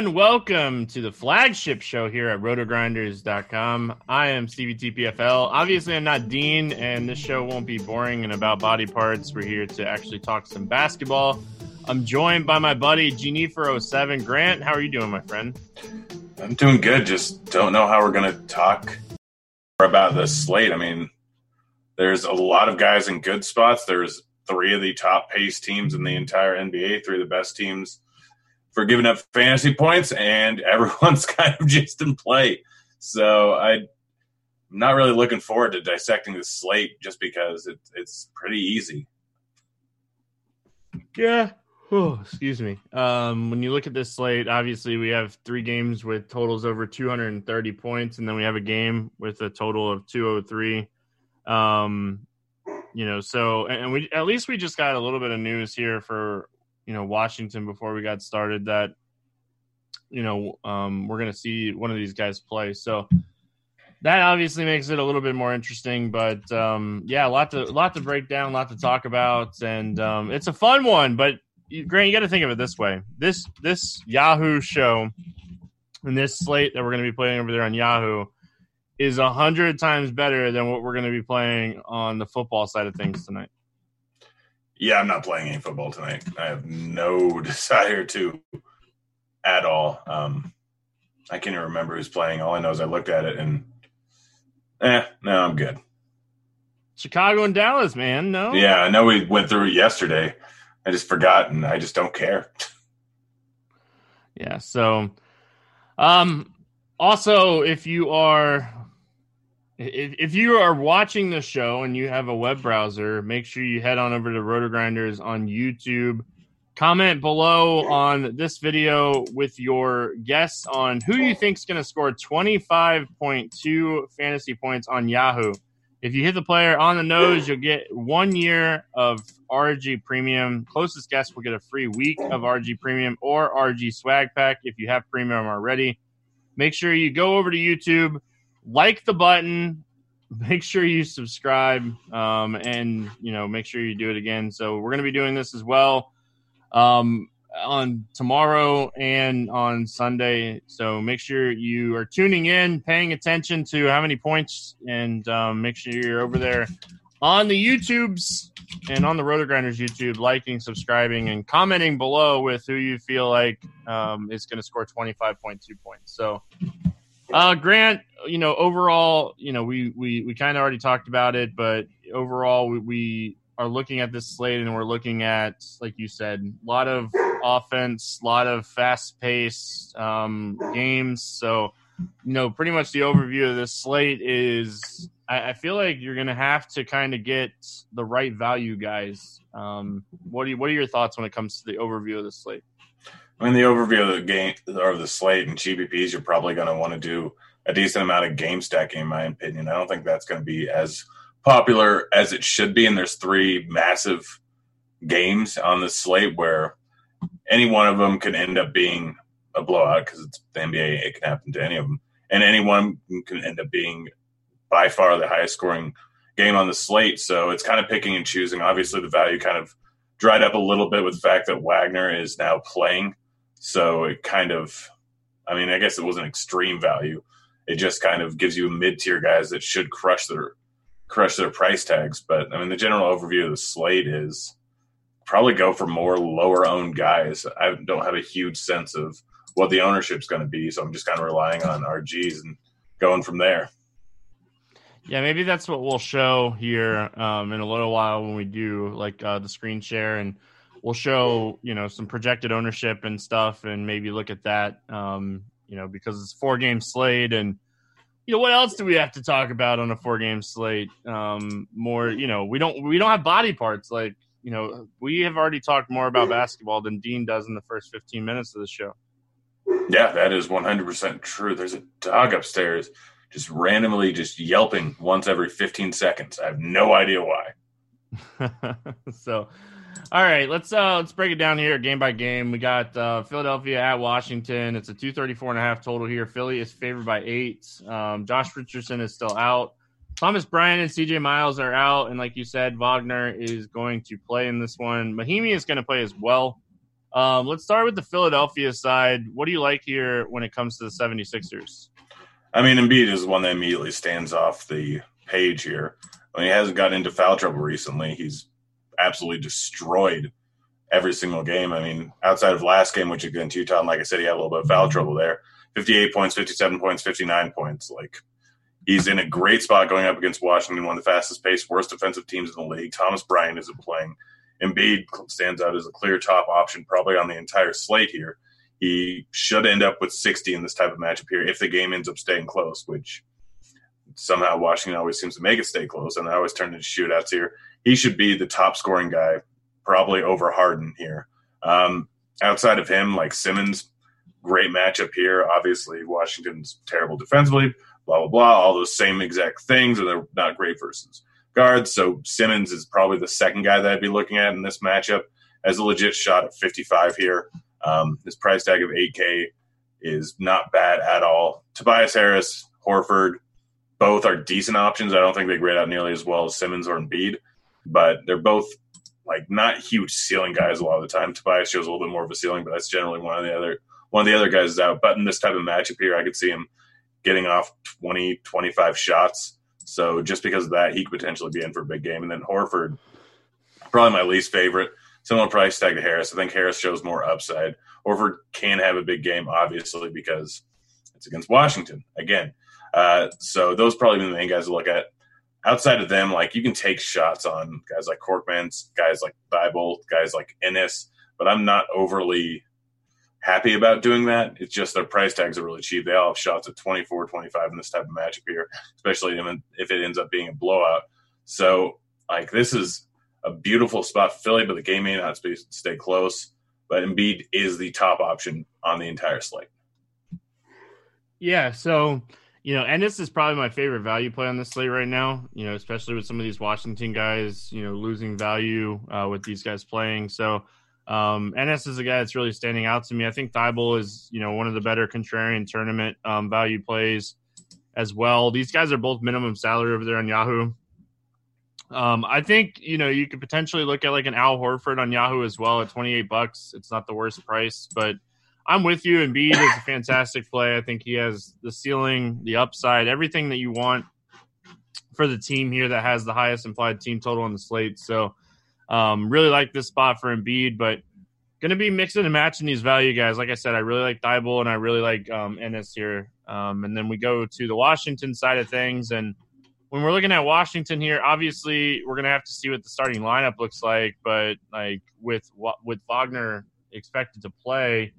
Everyone, welcome to the flagship show here at rotogrinders.com. I am CVTPFL. Obviously, I'm not Dean, and this show won't be boring and about body parts. We're here to actually talk some basketball. I'm joined by my buddy Genifer07. Grant, how are you doing, my friend? I'm doing good. Just don't know how we're going to talk about the slate. I mean, there's a lot of guys in good spots. There's three of the top pace teams in the entire NBA, three of the best teams for giving up fantasy points, and everyone's kind of just in play. So I, am not really looking forward to dissecting the slate just because it, it's pretty easy. Yeah. Oh, excuse me. Um, when you look at this slate, obviously we have three games with totals over 230 points, and then we have a game with a total of 203. Um, you know, so and we at least we just got a little bit of news here for you know Washington before we got started that you know um, we're going to see one of these guys play. So that obviously makes it a little bit more interesting. But um, yeah, a lot to lot to break down, a lot to talk about, and um, it's a fun one. But Grant, you got to think of it this way: this this Yahoo show and this slate that we're going to be playing over there on Yahoo is a hundred times better than what we're going to be playing on the football side of things tonight. Yeah, I'm not playing any football tonight. I have no desire to at all. Um, I can't even remember who's playing. All I know is I looked at it and, eh, no, I'm good. Chicago and Dallas, man. No. Yeah, I know we went through it yesterday. I just forgot, and I just don't care. yeah. So, um, also, if you are if, if you are watching the show and you have a web browser, make sure you head on over to Roto Grinders on YouTube. Comment below on this video with your guess on who you think is going to score 25.2 fantasy points on Yahoo. If you hit the player on the nose, you'll get one year of RG Premium. Closest guess will get a free week of RG Premium or RG Swag Pack if you have Premium already. Make sure you go over to YouTube, like the button, make sure you subscribe, um, and you know make sure you do it again. So we're going to be doing this as well um, on tomorrow and on Sunday. So make sure you are tuning in, paying attention to how many points, and um, make sure you're over there on the YouTubes and on the Roto Grinders YouTube, liking, subscribing, and commenting below with who you feel like um, is going to score 25.2 points. So, uh, Grant, you know, overall, you know, we we we kind of already talked about it, but overall, we, we are looking at this slate and we're looking at, like you said, a lot of offense, a lot of fast paced um, games. So, you know, pretty much the overview of this slate is I, feel like you're going to have to kind of get the right value guys. Um, what, do you, what are your thoughts when it comes to the overview of the slate? I mean, the overview of the game or the slate and GPPs, you're probably going to want to do a decent amount of game stacking, in my opinion. I don't think that's going to be as popular as it should be. And there's three massive games on the slate where any one of them can end up being a blowout because it's the NBA. It can happen to any of them, and anyone can end up being by far the highest scoring game on the slate. So it's kind of picking and choosing. Obviously, the value kind of dried up a little bit with the fact that Wagner is now playing. So it kind of, I mean, I guess it wasn't extreme value. It just kind of gives you mid tier guys that should crush their crush their price tags. But I mean, the general overview of the slate is probably go for more lower owned guys. I don't have a huge sense of what the ownership's going to be, so I'm just kind of relying on RGs and going from there. Yeah, maybe that's what we'll show here um, in a little while when we do like uh, the screen share, and we'll show you know some projected ownership and stuff, and maybe look at that. Um, you know, because it's four game slate and you know what else do we have to talk about on a four game slate? Um more you know we don't we don't have body parts. Like you know we have already talked more about basketball than dean does in the first 15 minutes of the show. Yeah that is 100% true. There's a dog upstairs just randomly just yelping once every 15 seconds. I have no idea why. So all right, let's uh let's break it down here game by game. We got uh, Philadelphia at Washington. It's a 234 and a half total here. Philly is favored by eight. Um, Josh Richardson is still out. Thomas Bryant and CJ Miles are out, and like you said, Wagner is going to play in this one. Mahinmi is going to play as well. Um, let's start with the Philadelphia side. What do you like here when it comes to the 76ers? I mean, Embiid is one that immediately stands off the page here. I mean, he hasn't gotten into foul trouble recently. He's absolutely destroyed every single game. I mean, outside of last game, which against Utah, and like I said, he had a little bit of foul mm-hmm. trouble there. 58 points, 57 points, 59 points. Like, he's in a great spot going up against Washington, one of the fastest paced, worst defensive teams in the league. Thomas Bryant isn't playing. Embiid stands out as a clear top option, probably on the entire slate here. He should end up with 60 in this type of matchup here if the game ends up staying close, which somehow Washington always seems to make it stay close, and they always turn into shootouts here he should be the top scoring guy, probably over Harden here. Um, outside of him, like Simmons, great matchup here. Obviously, Washington's terrible defensively, blah, blah, blah, all those same exact things, and they're not great versus guards. So Simmons is probably the second guy that I'd be looking at in this matchup as a legit shot at 55 here. Um, his price tag of 8K is not bad at all. Tobias Harris, Horford, both are decent options. I don't think they grade out nearly as well as Simmons or Embiid but they're both like not huge ceiling guys a lot of the time. Tobias shows a little bit more of a ceiling, but that's generally one of the other one of the other guys is out. But in this type of matchup here, I could see him getting off 20, 25 shots. So just because of that, he could potentially be in for a big game. And then Horford, probably my least favorite. Similar price tag to Harris. I think Harris shows more upside. Horford can have a big game, obviously, because it's against Washington again. Uh, so those probably the main guys to look at outside of them, like you can take shots on guys like Korkmaz, guys like Thybulle, guys like Ennis, but I'm not overly happy about doing that. It's just their price tags are really cheap. They all have shots at 24, 25 in this type of matchup here, especially if it ends up being a blowout. So, like, this is a beautiful spot for Philly, but the game may not stay close. But Embiid is the top option on the entire slate. Yeah. So, you know, Ennis is probably my favorite value play on this slate right now, you know, especially with some of these Washington guys, you know, losing value uh, with these guys playing. So, um, Ennis is a guy that's really standing out to me. I think Thybulle is, you know, one of the better contrarian tournament um, value plays as well. These guys are both minimum salary over there on Yahoo. Um, I think you know you could potentially look at like an Al Horford on Yahoo as well at twenty eight bucks. It's not the worst price, but I'm with you. Embiid is a fantastic play. I think he has the ceiling, the upside, everything that you want for the team here that has the highest implied team total on the slate. So um, really like this spot for Embiid, but going to be mixing and matching these value guys. Like I said, I really like Thybulle and I really like um, Ennis here. Um, and then we go to the Washington side of things. And when we're looking at Washington here, obviously we're going to have to see what the starting lineup looks like. But like with with Wagner expected to play,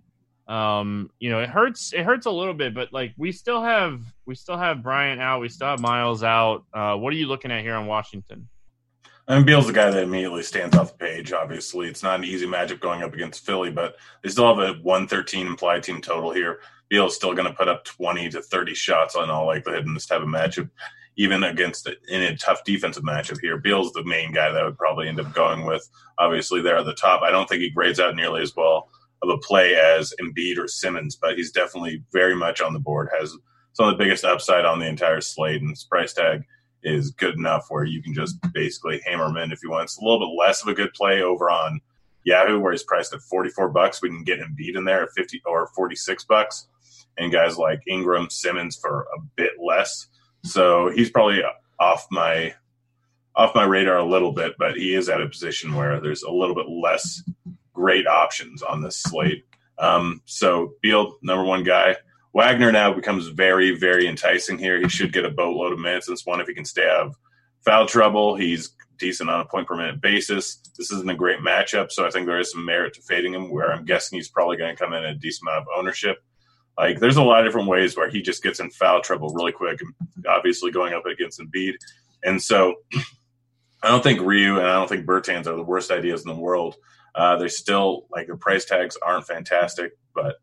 um, you know, it hurts. It hurts a little bit, but like we still have we still have Bryant out. We still have Miles out. Uh, what are you looking at here on Washington? I mean, Beal's the guy that immediately stands off the page. Obviously, it's not an easy matchup going up against Philly, but they still have a 113 implied team total here. Beal's still going to put up 20 to 30 shots on all likelihood in this type of matchup, even against a, in a tough defensive matchup here. Beal's the main guy that I would probably end up going with. Obviously, there at the top. I don't think he grades out nearly as well of a play as Embiid or Simmons, but he's definitely very much on the board. Has some of the biggest upside on the entire slate, and his price tag is good enough where you can just basically hammer him in if you want. It's a little bit less of a good play over on Yahoo, where he's priced at 44 bucks. We can get beat in there at 50 or 46 bucks, and guys like Ingram, Simmons for a bit less. So he's probably off my off my radar a little bit, but he is at a position where there's a little bit less great options on this slate. Um, so Beal, number one guy. Wagner now becomes very, very enticing here. He should get a boatload of minutes in this one if he can stay out of foul trouble. He's decent on a point per minute basis. This isn't a great matchup, so I think there is some merit to fading him. Where I'm guessing he's probably going to come in at a decent amount of ownership. Like, there's a lot of different ways where he just gets in foul trouble really quick, obviously going up against Embiid. And so, I don't think Rui and I don't think Bertans are the worst ideas in the world. Uh, they're still like their price tags aren't fantastic, but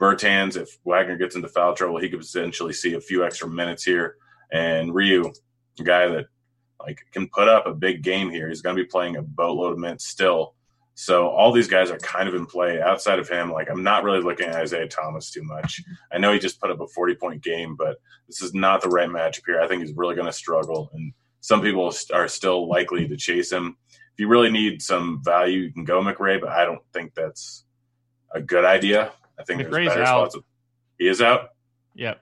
Bertans, if Wagner gets into foul trouble, he could potentially see a few extra minutes here. And Rui, a guy that like can put up a big game here. He's going to be playing a boatload of minutes still. So all these guys are kind of in play. Outside of him, like I'm not really looking at Isaiah Thomas too much. I know he just put up a 40 point game, but this is not the right matchup here. I think he's really going to struggle, and some people are still likely to chase him. If you really need some value, you can go McRae, but I don't think that's a good idea. I think McRae's there's better out. spots. He is out. Yep.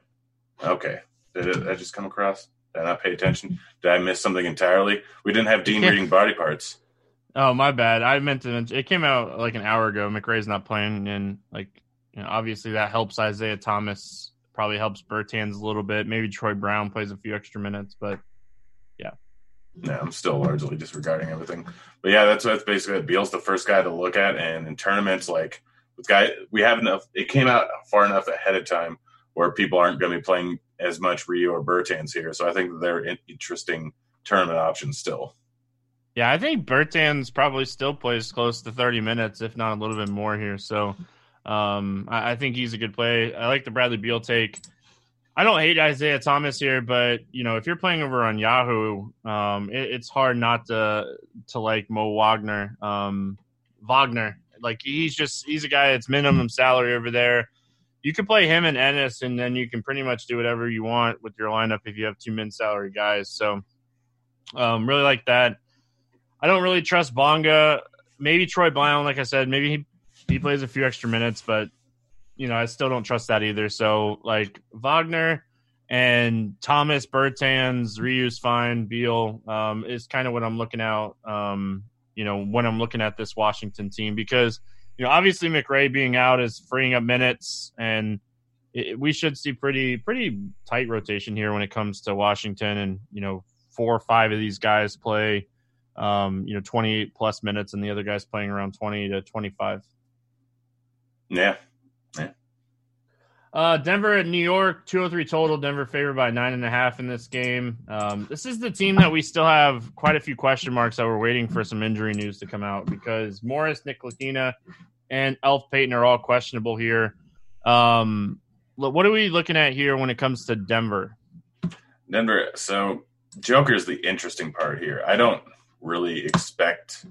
Okay. Did it, I just come across? Did I not pay attention? Did I miss something entirely? We didn't have Dean reading body parts. Oh my bad. I meant to. Mention, it came out like an hour ago. McRae's not playing, and like you know, obviously that helps Isaiah Thomas. Probably helps Bertans a little bit. Maybe Troy Brown plays a few extra minutes, but. Yeah, I'm still largely disregarding everything. But yeah, that's that's basically. Beal's the first guy to look at, and in tournaments like with guy we have enough. It came out far enough ahead of time where people aren't going to be playing as much Rui or Bertans here. So I think they're interesting tournament options still. Yeah, I think Bertans probably still plays close to 30 minutes, if not a little bit more here. So um, I, I, think he's a good play. I like the Bradley Beal take. I don't hate Isaiah Thomas here, but you know if you're playing over on Yahoo, um, it, it's hard not to to like Mo Wagner. Um, Wagner, like he's just he's a guy that's minimum salary over there. You can play him and Ennis, and then you can pretty much do whatever you want with your lineup if you have two min salary guys. So, um, really like that. I don't really trust Bonga. Maybe Troy Brown, like I said, maybe he he plays a few extra minutes, but you know I still don't trust that either. So like Wagner and Thomas Bertans, Rui's fine, Beal um, is kind of what I'm looking out. Um, you know, when I'm looking at this Washington team because, you know, obviously McRae being out is freeing up minutes and it, we should see pretty, pretty tight rotation here when it comes to Washington and, you know, four or five of these guys play, um, you know, 28 plus minutes and the other guys playing around 20 to 25. Yeah. Uh, Denver at New York, 203 total. Denver favored by nine and a half in this game. Um, this is the team that we still have quite a few question marks that we're waiting for some injury news to come out because Morris, Nick Ntilikina, and Elf Payton are all questionable here. Um, what are we looking at here when it comes to Denver? Denver. So Joker is the interesting part here. I don't really expect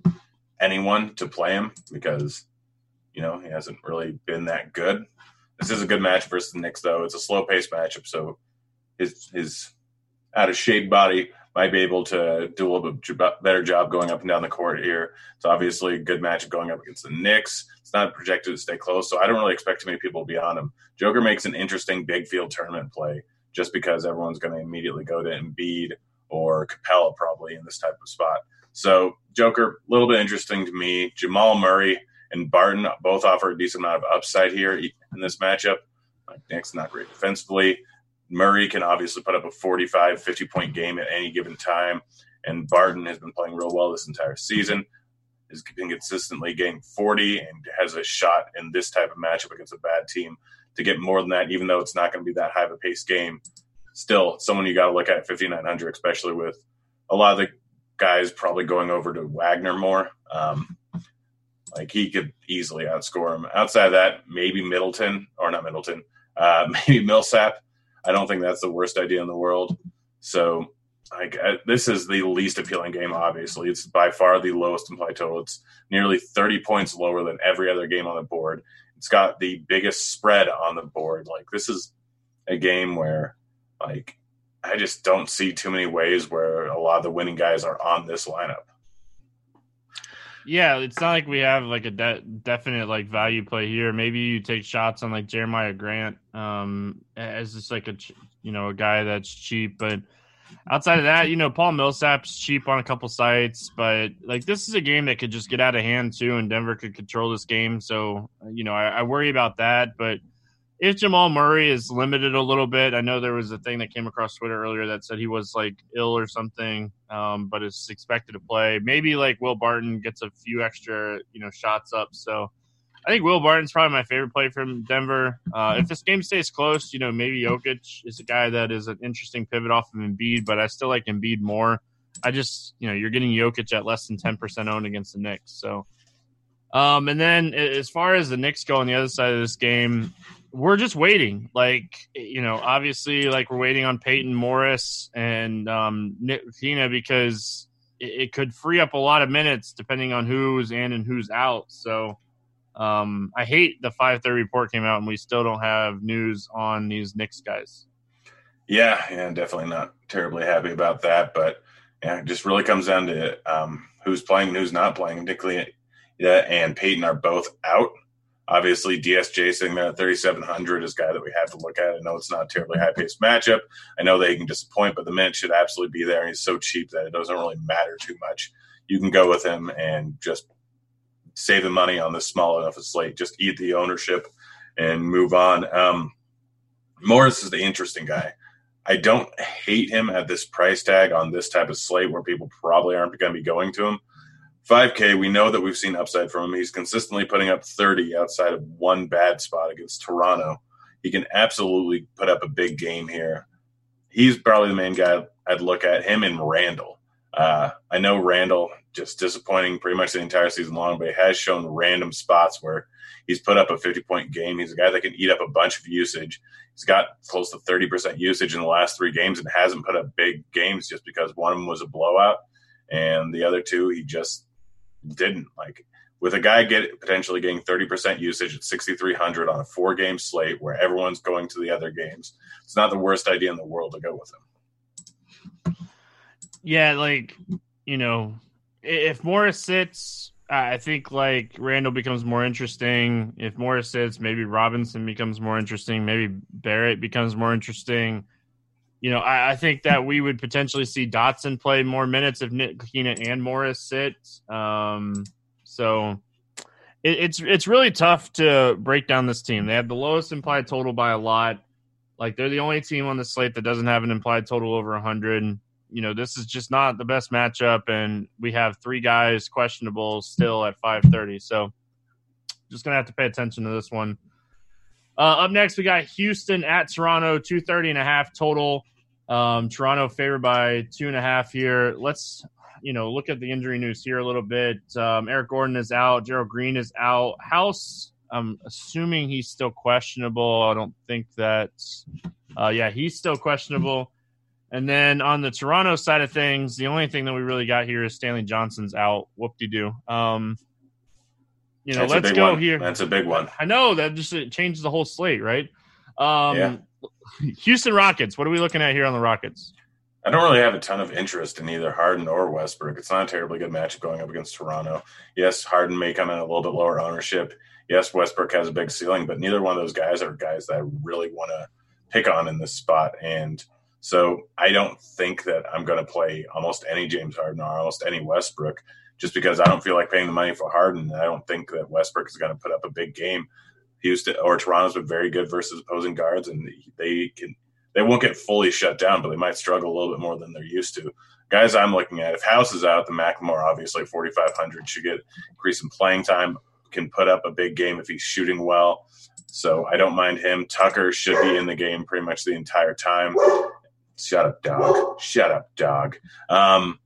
anyone to play him because you know he hasn't really been that good. This is a good match versus the Knicks, though. It's a slow paced matchup, so his his out of shade body might be able to do a little bit better job going up and down the court here. It's obviously a good matchup going up against the Knicks. It's not projected to stay close, so I don't really expect too many people to be on him. Joker makes an interesting big field tournament play just because everyone's going to immediately go to Embiid or Capela probably in this type of spot. So Joker, a little bit interesting to me. Jamal Murray and Barton both offer a decent amount of upside here in this matchup. Knicks not great defensively. Murray can obviously put up a 45, 50 point game at any given time. And Barton has been playing real well this entire season. Has been consistently getting 40 and has a shot in this type of matchup against a bad team to get more than that, even though it's not going to be that high of a pace game. Still, someone you got to look at 5,900, especially with a lot of the guys probably going over to Wagner more. Um, like he could easily outscore him. Outside of that, maybe Middleton or not Middleton, uh, maybe Millsap. I don't think that's the worst idea in the world. So, like uh, this is the least appealing game. Obviously, it's by far the lowest implied total. It's nearly 30 points lower than every other game on the board. It's got the biggest spread on the board. Like this is a game where, like, I just don't see too many ways where a lot of the winning guys are on this lineup. Yeah, it's not like we have like a de- definite like value play here. Maybe you take shots on like Jerami Grant um, as just like a you know a guy that's cheap, but outside of that, you know Paul Millsap's cheap on a couple sites, but like this is a game that could just get out of hand too, and Denver could control this game. So you know I, I worry about that, but if Jamal Murray is limited a little bit, I know there was a thing that came across Twitter earlier that said he was like ill or something, um, but is expected to play. Maybe like Will Barton gets a few extra, you know, shots up. So I think Will Barton's probably my favorite play from Denver. Uh, if this game stays close, you know, maybe Jokic is a guy that is an interesting pivot off of Embiid, but I still like Embiid more. I just, you know, you're getting Jokic at less than 10% owned against the Knicks. So, um, and then as far as the Knicks go on the other side of this game, we're just waiting. Like, you know, obviously, like we're waiting on Payton Morris and um, Tina because it, it, could free up a lot of minutes depending on who's in and who's out. So, um, I hate the 5:30 report came out and we still don't have news on these Knicks guys. Yeah, yeah, definitely not terribly happy about that, but yeah, it just really comes down to um, who's playing and who's not playing. Particularly, and Payton are both out. Obviously, DSJ sitting there at 3,700 is a guy that we have to look at. I know it's not a terribly high paced matchup. I know he can disappoint, but the man should absolutely be there. And he's so cheap that it doesn't really matter too much. You can go with him and just save the money on this small enough slate. Just eat the ownership and move on. Um, Morris is the interesting guy. I don't hate him at this price tag on this type of slate where people probably aren't going to be going to him. 5K, we know that we've seen upside from him. He's consistently putting up 30 outside of one bad spot against Toronto. He can absolutely put up a big game here. He's probably the main guy I'd look at, him and Randall. Uh, I know Randall just disappointing pretty much the entire season long, but he has shown random spots where he's put up a 50 point game. He's a guy that can eat up a bunch of usage. He's got close to 30% usage in the last three games and hasn't put up big games just because one of them was a blowout. And the other two, he just didn't. Like with a guy get potentially getting 30% usage at 6300 on a four game slate where everyone's going to the other games it's not the worst idea in the world to go with him. Yeah like you know if morris sits i think like Randall becomes more interesting. If morris sits maybe robinson becomes more interesting. Maybe barrett becomes more interesting you know, I, I, think that we would potentially see Dotson play more minutes if Ntilikina and Morris sit. Um, so it, it's it's really tough to break down this team. They have the lowest implied total by a lot. Like they're the only team on the slate that doesn't have an implied total over 100. You know, this is just not the best matchup, and we have three guys questionable still at 5:30. So just gonna have to pay attention to this one. Uh, up next, we got Houston at Toronto, 230 and a half total. Um, Toronto favored by two and a half here. Let's, you know, look at the injury news here a little bit. Um, Eric Gordon is out. Gerald Green is out. House, I'm assuming he's still questionable. I don't think that, uh, yeah, he's still questionable. And then on the Toronto side of things, the only thing that we really got here is Stanley Johnson's out. Whoop de doo. Um, you know, That's let's go one. here. That's a big one. I know that just it changes the whole slate, right? Um, Yeah. Houston Rockets. What are we looking at here on the Rockets? I don't really have a ton of interest in either Harden or Westbrook. It's not a terribly good matchup going up against Toronto. Yes, Harden may come in a little bit lower ownership. Yes, Westbrook has a big ceiling, but neither one of those guys are guys that I really want to pick on in this spot. And so I don't think that I'm going to play almost any James Harden or almost any Westbrook just because I don't feel like paying the money for Harden. I don't think that Westbrook is going to put up a big game. Houston or Toronto's been very good versus opposing guards, and they can they won't get fully shut down, but they might struggle a little bit more than they're used to. Guys, I'm looking at if House is out, the McLemore obviously 4,500 should get increase in playing time, can put up a big game if he's shooting well. So I don't mind him. Tucker should be in the game pretty much the entire time. Shut up, dog. Shut up, dog. Um,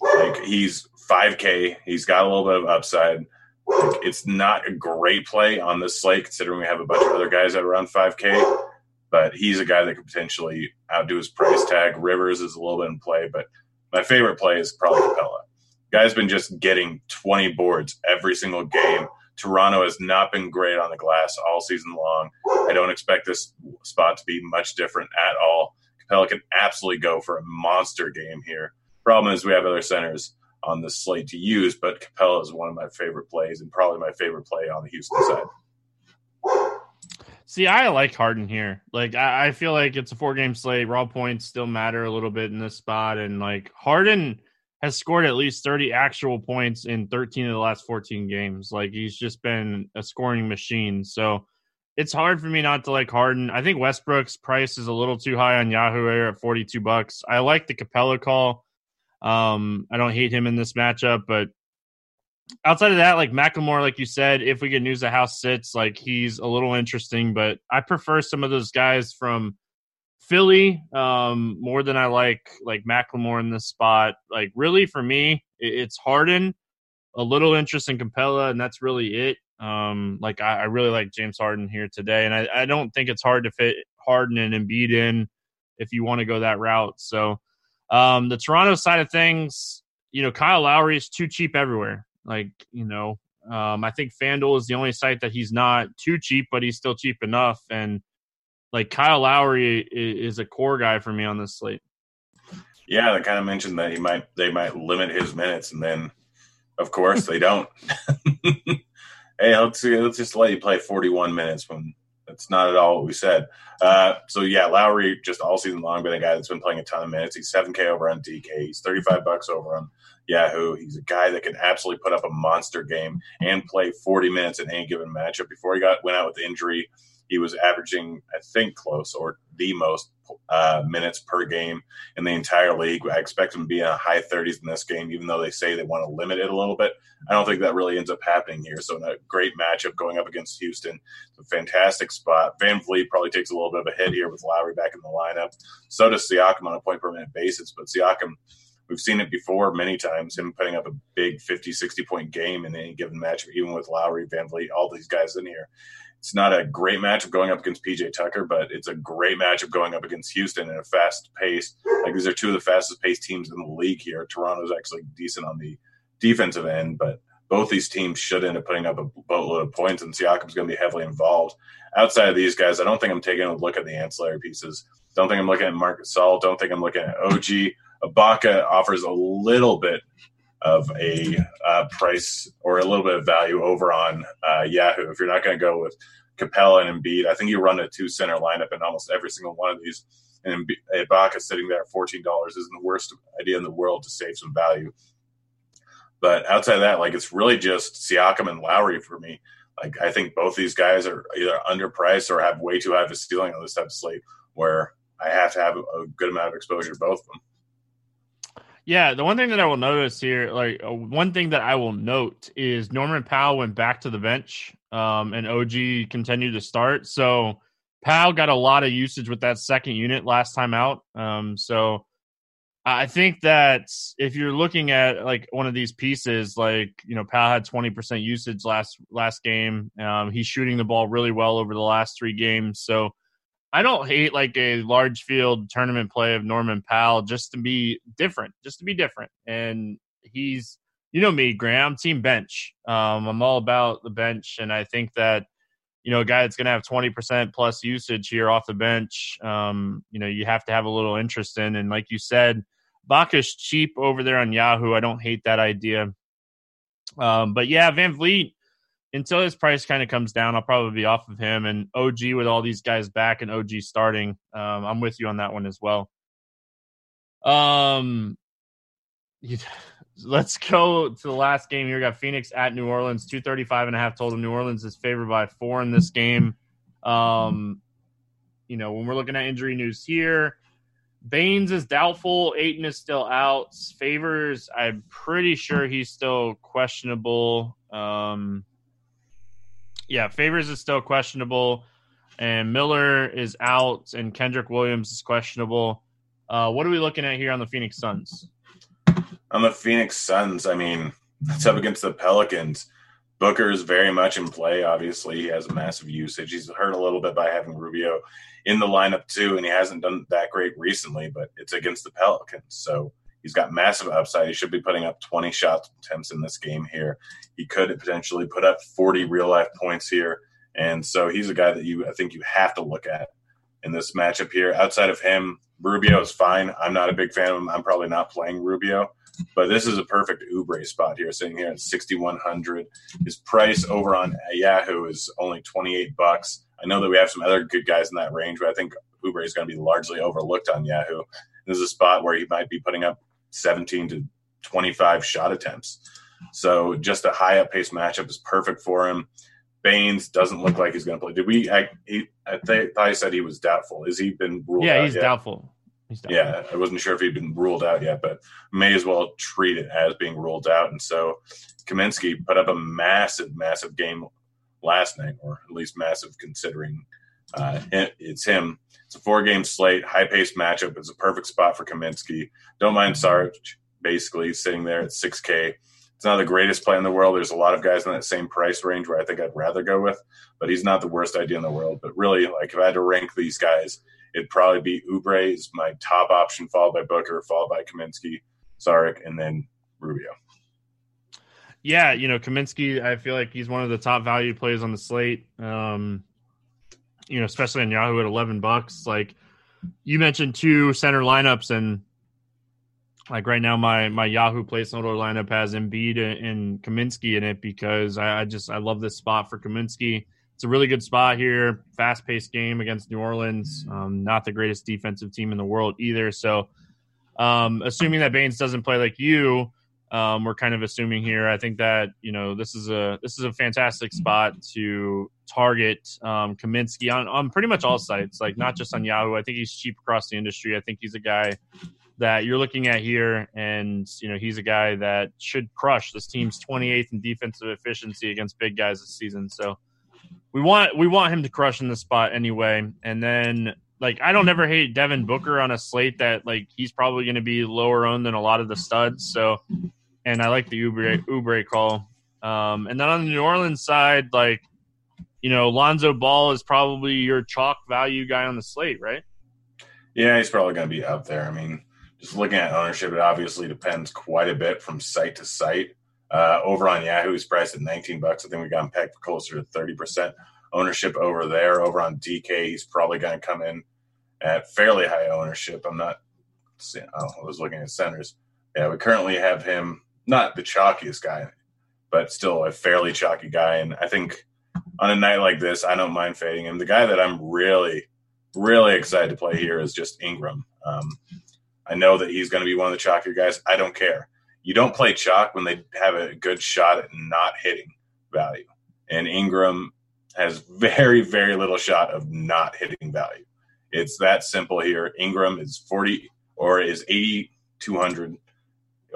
like he's 5K. He's got a little bit of upside. It's not a great play on this slate considering we have a bunch of other guys at around 5K but he's a guy that could potentially outdo his price tag. Rivers is a little bit in play, but my favorite play is probably Capela. Guy's been just getting 20 boards every single game. Toronto has not been great on the glass all season long. I don't expect this spot to be much different at all. Capela can absolutely go for a monster game here. Problem is, we have other centers on this slate to use, but Capela is one of my favorite plays and probably my favorite play on the Houston side. See, I like Harden here. Like, I, I feel like it's a four game slate. Raw points still matter a little bit in this spot. And like, Harden has scored at least 30 actual points in 13 of the last 14 games. Like, he's just been a scoring machine. So it's hard for me not to like Harden. I think Westbrook's price is a little too high on Yahoo Air at 42 bucks. I like the Capela call. Um, I don't hate him in this matchup, but outside of that, like McLemore, like you said, if we get news the house sits, like he's a little interesting, but I prefer some of those guys from Philly um, more than I like like McLemore in this spot. Like really for me, it's Harden, a little interest in Capela, and that's really it. Um, like I, I really like James Harden here today, and I, I don't think it's hard to fit Harden and Embiid in if you want to go that route. So um, the Toronto side of things, you know, Kyle Lowry is too cheap everywhere. Like, you know, um, I think FanDuel is the only site that he's not too cheap, but he's still cheap enough. And like Kyle Lowry is, a core guy for me on this slate. Yeah, they kind of mentioned that he might they might limit his minutes, and then of course they don't. hey, let's let's just let you play 41 minutes when that's not at all what we said. Uh, so yeah, Lowry just all season long been a guy that's been playing a ton of minutes. He's 7K over on DK. He's 35 bucks over on Yahoo. He's a guy that can absolutely put up a monster game and play 40 minutes in any given matchup. Before he got went out with injury, he was averaging, I think, close or the most uh, minutes per game in the entire league. I expect him to be in the high 30s in this game, even though they say they want to limit it a little bit. I don't think that really ends up happening here. So, a great matchup going up against Houston. A fantastic spot. VanVleet probably takes a little bit of a hit here with Lowry back in the lineup. So does Siakam on a point per minute basis. But Siakam, we've seen it before many times, him putting up a big 50, 60 point game in any given matchup, even with Lowry, VanVleet, all these guys in here. It's not a great matchup going up against PJ Tucker, but it's a great matchup going up against Houston in a fast pace. Like these are two of the fastest paced teams in the league here. Toronto's actually decent on the defensive end, but both these teams should end up putting up a boatload of points, and Siakam's going to be heavily involved. Outside of these guys, I don't think I'm taking a look at the ancillary pieces. Don't think I'm looking at Marc Gasol. Don't think I'm looking at OG. Ibaka offers a little bit of a uh, price or a little bit of value over on uh, Yahoo. If you're not going to go with Capela and Embiid, I think you run a two center lineup in almost every single one of these. And Ibaka sitting there at fourteen dollars isn't the worst idea in the world to save some value. But outside of that, like it's really just Siakam and Lowry for me. Like I think both these guys are either underpriced or have way too high of a ceiling on this type of slate where I have to have a good amount of exposure to both of them. Yeah, the one thing that I will notice here, like uh, one thing that I will note is Norman Powell went back to the bench, um, and OG continued to start. So Powell got a lot of usage with that second unit last time out. Um, so I think that if you're looking at like one of these pieces, like you know, Powell had 20% usage last last game. Um, he's shooting the ball really well over the last three games. So I don't hate like a large field tournament play of Norman Powell just to be different, just to be different. And he's, you know me, Graham, team bench. Um, I'm all about the bench, and I think that you know a guy that's going to have 20% plus usage here off the bench, um, you know, you have to have a little interest in. And like you said, Baca's cheap over there on Yahoo. I don't hate that idea. Um, but yeah, VanVleet until his price kind of comes down, I'll probably be off of him. And OG with all these guys back and OG starting, um, I'm with you on that one as well. Um, let's go to the last game here. We got Phoenix at New Orleans, 235 and a half total. New Orleans is favored by four in this game. Um, you know, when we're looking at injury news here, Baynes is doubtful. Ayton is still out. Favors, I'm pretty sure he's still questionable. Um, yeah, Favors is still questionable, and Miller is out, and Kenrich Williams is questionable. Uh, what are we looking at here on the Phoenix Suns? On the Phoenix Suns, I mean, it's up against the Pelicans. Booker is very much in play. Obviously, he has a massive usage. He's hurt a little bit by having Rubio in the lineup too, and he hasn't done that great recently. But it's against the Pelicans, so He's got massive upside. He should be putting up 20 shot attempts in this game here. He could potentially put up 40 real life points here. And so he's a guy that you I think you have to look at in this matchup here. Outside of him, Rubio is fine. I'm not a big fan of him. I'm probably not playing Rubio, but this is a perfect Oubre spot here, sitting here at 6100. His price over on Yahoo is only 28 bucks. I know that we have some other good guys in that range, but I think Oubre is going to be largely overlooked on Yahoo. This is a spot where he might be putting up 17 to 25 shot attempts. So just a high up pace matchup is perfect for him. Baynes doesn't look like he's going to play. Did we? I, he, I th- thought he said he was doubtful. Is he been ruled? Yeah, out he's yet? doubtful. He's doubtful. Yeah, I wasn't sure if he'd been ruled out yet, but may as well treat it as being ruled out. And so Kaminsky put up a massive, massive game last night, or at least massive considering uh, it's him. It's a four game slate, high paced matchup. It's a perfect spot for Kaminsky. Don't mind Sarge, basically, sitting there at 6K. It's not the greatest play in the world. There's a lot of guys in that same price range where I think I'd rather go with, but he's not the worst idea in the world. But really, like if I had to rank these guys, it'd probably be Oubre is my top option, followed by Booker, followed by Kaminsky, Saric, and then Rubio. Yeah, you know, Kaminsky, I feel like he's one of the top value plays on the slate. Um, you know, especially on Yahoo at 11 bucks. Like you mentioned two center lineups and like right now my my Yahoo placeholder lineup has Embiid and Kaminsky in it because I, I just I love this spot for Kaminsky. It's a really good spot here. Fast paced game against New Orleans. Um, not the greatest defensive team in the world either. So, um, assuming that Baynes doesn't play like you, um, we're kind of assuming here. I think that you know this is a this is a fantastic spot to target um, Kaminsky on on pretty much all sites, like not just on Yahoo. I think he's cheap across the industry. I think he's a guy that you're looking at here, and you know he's a guy that should crush this team's 28th in defensive efficiency against big guys this season. So we want we want him to crush in the spot anyway, and then like I don't ever hate Devin Booker on a slate that like he's probably going to be lower owned than a lot of the studs. So, and I like the Oubre Oubre call. Um, and then on the New Orleans side, like you know, Lonzo Ball is probably your chalk value guy on the slate, right? Yeah, he's probably going to be up there. I mean, just looking at ownership, it obviously depends quite a bit from site to site. Uh, over on Yahoo, he's priced at 19 bucks. I think we got him pegged for closer to 30 percent ownership over there. Over on DK, he's probably going to come in at fairly high ownership. I'm not. Oh, I was looking at centers. Yeah, we currently have him not the chalkiest guy, but still a fairly chalky guy. And I think on a night like this, I don't mind fading him. The guy that I'm really, really excited to play here is just Ingram. Um, I know that he's going to be one of the chalkier guys. I don't care. You don't play chalk when they have a good shot at not hitting value. And Ingram has very, very little shot of not hitting value. It's that simple here. Ingram is 40 or is 8,200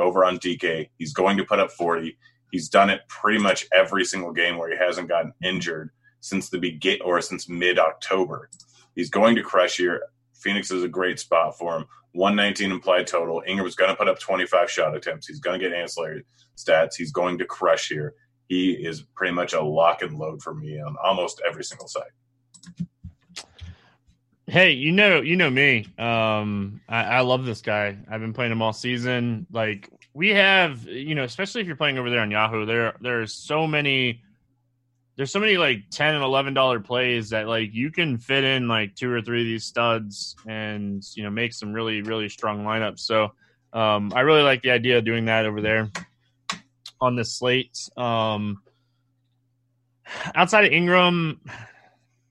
over on DK. He's going to put up 40. He's done it pretty much every single game where he hasn't gotten injured since the begin or since mid October. He's going to crush here. Phoenix is a great spot for him. 119 implied total. Ingram's going to put up 25 shot attempts. He's going to get ancillary stats. He's going to crush here. He is pretty much a lock and load for me on almost every single site. Hey, you know, you know me. Um, I, I love this guy. I've been playing him all season. Like we have, you know, especially if you're playing over there on Yahoo, there there's so many there's so many like 10 and 11 dollar plays that like you can fit in like two or three of these studs and you know make some really really strong lineups so um, i really like the idea of doing that over there on this slate um, outside of ingram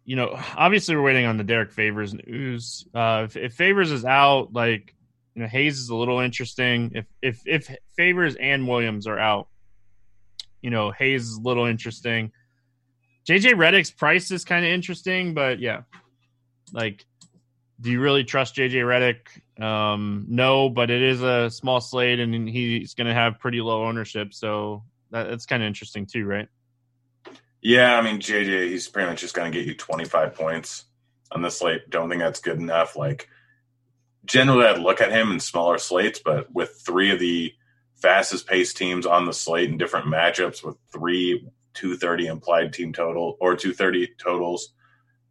you know, obviously we're waiting on the Derrick Favors news. Uh, if, if Favors is out, like you know, Hayes is a little interesting. If if if Favors and Williams are out, you know, Hayes is a little interesting. JJ Redick's price is kind of interesting, but yeah, like, do you really trust JJ Redick? Um, no, but it is a small slate, and he's going to have pretty low ownership, so that, that's kind of interesting too, right? Yeah, I mean JJ, he's pretty much just going to get you 25 points on the slate. Don't think that's good enough. Like generally, I'd look at him in smaller slates, but with three of the fastest paced teams on the slate in different matchups, with three 230 implied team total or 230 totals,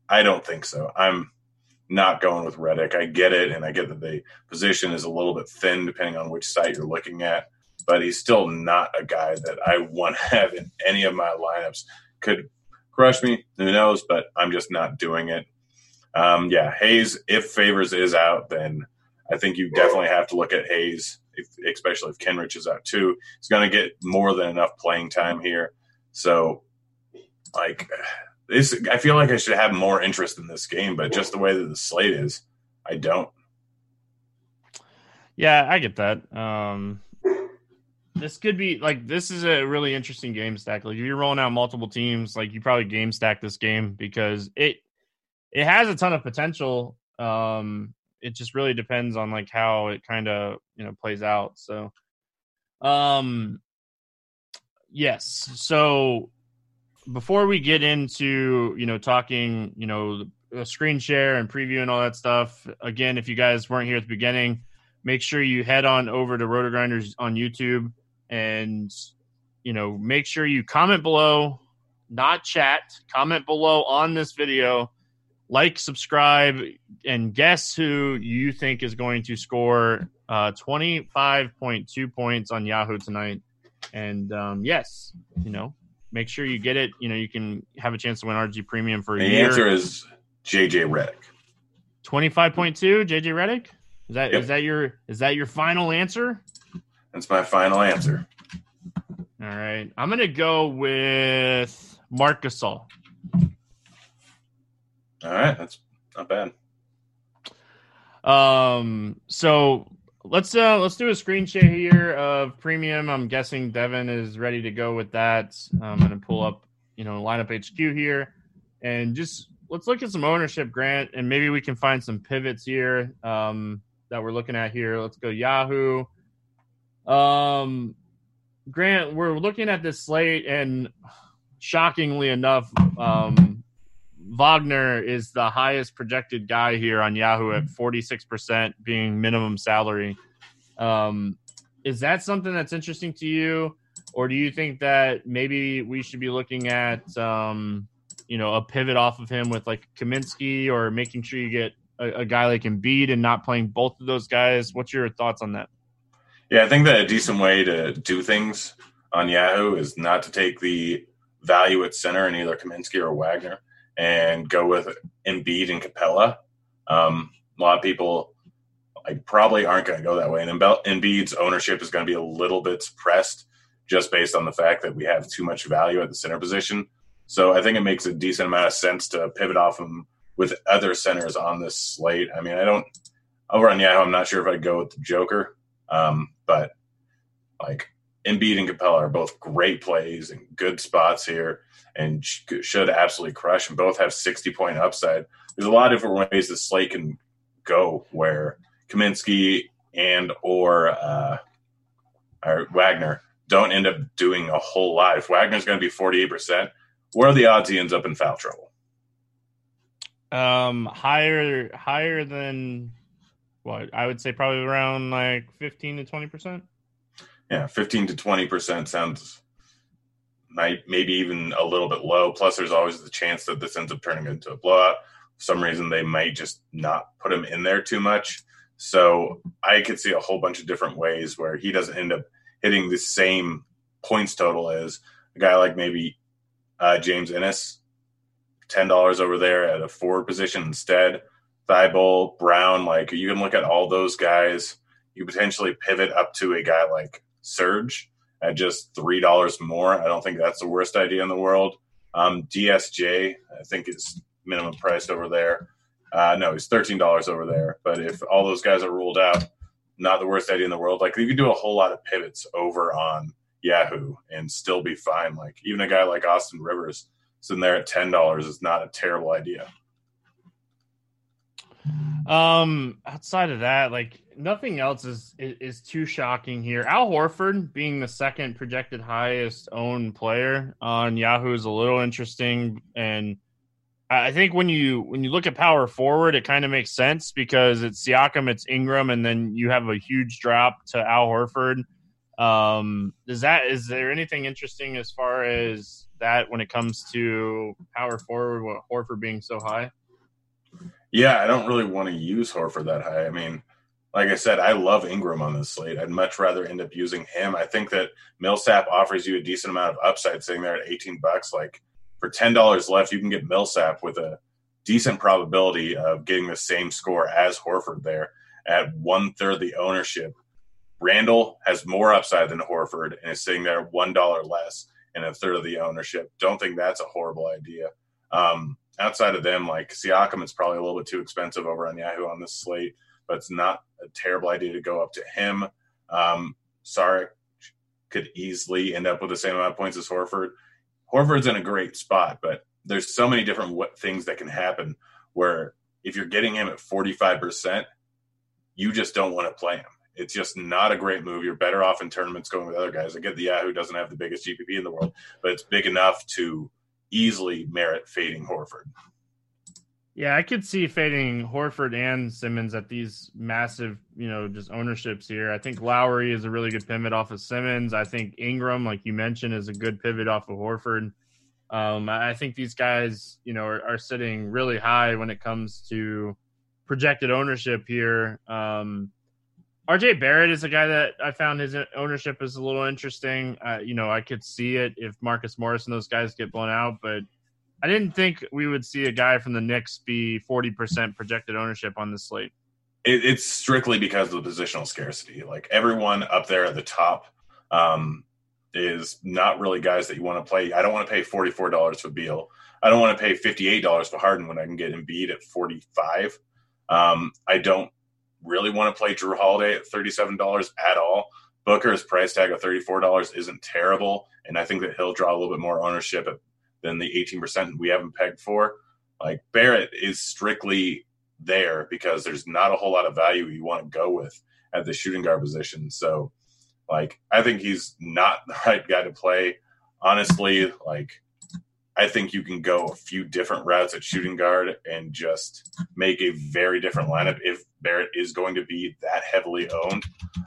I don't think so. I'm not going with Redick. I get it, and I get that the position is a little bit thin depending on which site you're looking at, but he's still not a guy that I want to have in any of my lineups could crush me. Who knows? But I'm just not doing it. Um, yeah, Hayes. If Favors is out, then I think you definitely have to look at Hayes, if, especially if Kenrich is out too. He's going to get more than enough playing time here. So, like, this, I feel like I should have more interest in this game, but just the way that the slate is, I don't. Yeah, I get that. Um, this could be like this is a really interesting game stack. Like if you're rolling out multiple teams, like you probably game stack this game because it it has a ton of potential. Um, it just really depends on like how it kind of you know plays out. So, um, yes. So before we get into you know talking you know the screen share and preview and all that stuff, again, if you guys weren't here at the beginning, make sure you head on over to RotoGrinders on YouTube and you know make sure you comment below not chat comment below on this video like subscribe and guess who you think is going to score uh, 25.2 points on yahoo tonight and um, yes you know make sure you get it you know you can have a chance to win rg premium for a the year answer is jj Redick. 25.2 jj Redick? is that yep. is that your is that your final answer that's my final answer. All right. I'm going to go with Marc Gasol. All right. That's not bad. Um, so let's uh let's do a screen share here of premium. I'm guessing Devin is ready to go with that. I'm gonna pull up, you know, lineup HQ here and just let's look at some ownership, Grant, and maybe we can find some pivots here um that we're looking at here. Let's go Yahoo. Um, Grant, we're looking at this slate, and shockingly enough, um, Wagner is the highest projected guy here on Yahoo at 46% being minimum salary. Um, is that something that's interesting to you? Or do you think that maybe we should be looking at, um, you know, a pivot off of him with like Kaminsky or making sure you get a, a guy like Embiid and not playing both of those guys? What's your thoughts on that? Yeah, I think that a decent way to do things on Yahoo is not to take the value at center in either Kaminsky or Wagner and go with Embiid and Capela. Um, a lot of people like probably aren't going to go that way, and Embiid's ownership is going to be a little bit suppressed just based on the fact that we have too much value at the center position. So I think it makes a decent amount of sense to pivot off him with other centers on this slate. I mean, I don't over on Yahoo. I'm not sure if I'd go with the Joker. Um, but like Embiid and Capela are both great plays and good spots here and should absolutely crush and both have 60 point upside. There's a lot of different ways the slate can go where Kaminsky and or uh, or Wagner don't end up doing a whole lot. If Wagner's going to be 48%, where are the odds he ends up in foul trouble? Um, higher, higher than what I would say, probably around like 15 to 20%. Yeah, 15 to 20% sounds might maybe even a little bit low. Plus, there's always the chance that this ends up turning into a blowout. For some reason, they might just not put him in there too much. So I could see a whole bunch of different ways where he doesn't end up hitting the same points total as a guy like maybe uh, James Ennis, ten dollars over there at a forward position instead. Thybulle, Brown, like you can look at all those guys. You potentially pivot up to a guy like Serge at just three dollars more. I don't think that's the worst idea in the world. Um, DSJ, I think is minimum priced over there. Uh, no, he's thirteen dollars over there. But if all those guys are ruled out, not the worst idea in the world. Like you could do a whole lot of pivots over on Yahoo and still be fine. Like even a guy like Austin Rivers sitting there at ten dollars is not a terrible idea. Um, outside of that, like nothing else is, is, is too shocking here. Al Horford being the second projected highest owned player on Yahoo is a little interesting, and I think when you when you look at power forward, it kind of makes sense because it's Siakam, it's Ingram, and then you have a huge drop to Al Horford. Um, is that is there anything interesting as far as that when it comes to power forward? What Horford being so high? Yeah, I don't really want to use Horford that high. I mean, like I said, I love Ingram on this slate. I'd much rather end up using him. I think that Millsap offers you a decent amount of upside sitting there at 18 bucks. Like for $10 left, you can get Millsap with a decent probability of getting the same score as Horford there at one third the ownership. Randle has more upside than Horford and is sitting there $1 less and a third of the ownership. Don't think that's a horrible idea. Um, outside of them, like Siakam is probably a little bit too expensive over on Yahoo on this slate, but it's not a terrible idea to go up to him. Um, Saric could easily end up with the same amount of points as Horford. Horford's in a great spot, but there's so many different things that can happen where if you're getting him at 45%, you just don't want to play him. It's just not a great move. You're better off in tournaments going with other guys. I get the Yahoo doesn't have the biggest GPP in the world, but it's big enough to easily merit fading Horford. Yeah, I could see fading Horford and Simmons at these massive, you know, just ownerships here. I think Lowry is a really good pivot off of Simmons. I think Ingram, like you mentioned, is a good pivot off of Horford. Um, I think these guys, you know, are, are, sitting really high when it comes to projected ownership here. Um, RJ Barrett is a guy that I found his ownership is a little interesting. Uh, you know, I could see it if Marcus Morris and those guys get blown out, but I didn't think we would see a guy from the Knicks be 40% projected ownership on this slate. It, it's strictly because of the positional scarcity. Like everyone up there at the top um, is not really guys that you want to play. I don't want to pay $44 for Beal. I don't want to pay $58 for Harden when I can get Embiid at 45. Um, I don't really want to play Jrue Holiday at $37 at all. Booker's price tag of $34 isn't terrible. And I think that he'll draw a little bit more ownership than the 18% we haven't pegged for. Like Barrett is strictly there because there's not a whole lot of value you want to go with at the shooting guard position. So, like, I think he's not the right guy to play. Honestly, like, I think you can go a few different routes at shooting guard and just make a very different lineup if Barrett is going to be that heavily owned.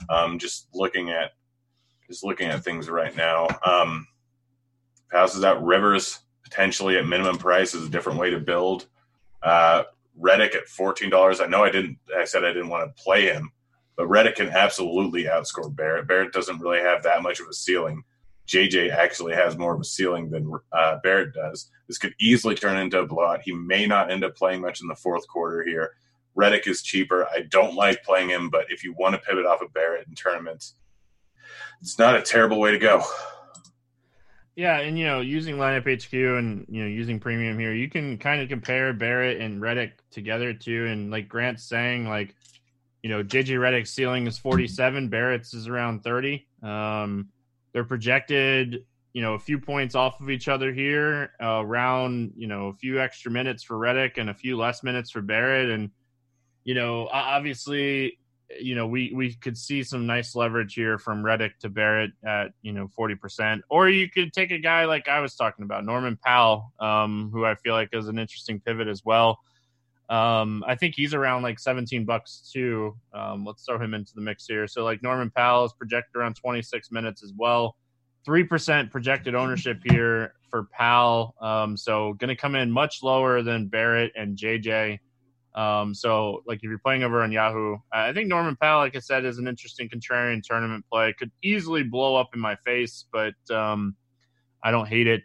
Um, just looking at just looking at things right now. Um, passes out Rivers potentially at minimum price is a different way to build. Uh, Redick at fourteen dollars. I know I didn't. I said I didn't want to play him, but Redick can absolutely outscore Barrett. Barrett doesn't really have that much of a ceiling. JJ actually has more of a ceiling than uh, Barrett does. This could easily turn into a blowout. He may not end up playing much in the fourth quarter here. Redick is cheaper. I don't like playing him, but if you want to pivot off of Barrett in tournaments, it's not a terrible way to go. Yeah, and you know, using lineup HQ and you know using premium here, you can kind of compare Barrett and Redick together too. And like Grant's saying, like you know, JJ Redick's ceiling is 47, Barrett's is around 30. Um, they're projected, you know, a few points off of each other here, uh, around you know a few extra minutes for Redick and a few less minutes for Barrett, and you know, obviously you know, we we could see some nice leverage here from Redick to Barrett at you know forty percent, or you could take a guy like I was talking about, Norman Powell, um, who I feel like is an interesting pivot as well. Um, I think he's around like seventeen bucks too. Um, let's throw him into the mix here. So like Norman Powell is projected around twenty six minutes as well. Three percent projected ownership here for Powell. Um, so going to come in much lower than Barrett and JJ. Um, so, like, if you're playing over on Yahoo, I think Norman Powell, like I said, is an interesting contrarian tournament play. Could easily blow up in my face, but um, I don't hate it.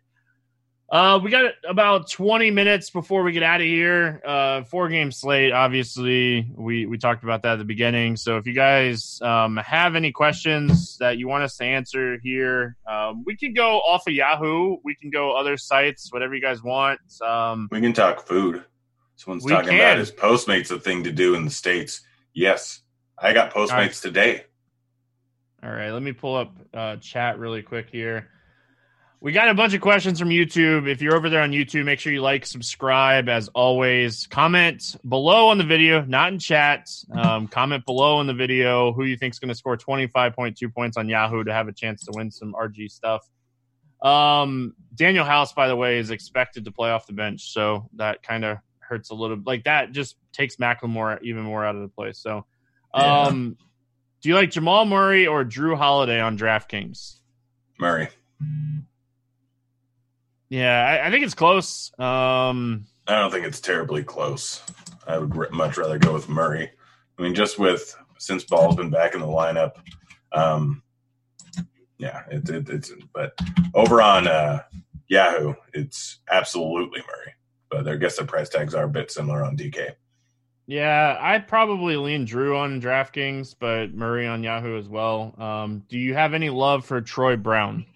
Uh, we got about 20 minutes before we get out of here. Uh, four game slate. Obviously, we we talked about that at the beginning. So if you guys um, have any questions that you want us to answer here, um, we can go off of Yahoo. We can go other sites, whatever you guys want. Um, we can talk food. Someone's talking can. about his Postmates a thing to do in the states. Yes, I got Postmates right. today. All right, let me pull up uh, chat really quick here. We got a bunch of questions from YouTube. If you're over there on YouTube, make sure you like, subscribe, as always. Comment below on the video, not in chat. Um, comment below in the video who you think is going to score 25.2 points on Yahoo to have a chance to win some RG stuff. Um, Danuel House, by the way, is expected to play off the bench, so that kind of hurts a little. Like that just takes McLemore even more out of the play. So, um, do you like Jamal Murray or Jrue Holiday on DraftKings? Murray. Yeah, I, I think it's close. Um, I don't think it's terribly close. I would much rather go with Murray. I mean, just with since Ball's been back in the lineup, um, yeah, it, it, it's. But over on uh, Yahoo, it's absolutely Murray. But I guess the price tags are a bit similar on DK. yeah, I'd probably lean Jrue on DraftKings, but Murray on Yahoo as well. Um, do you have any love for Troy Brown?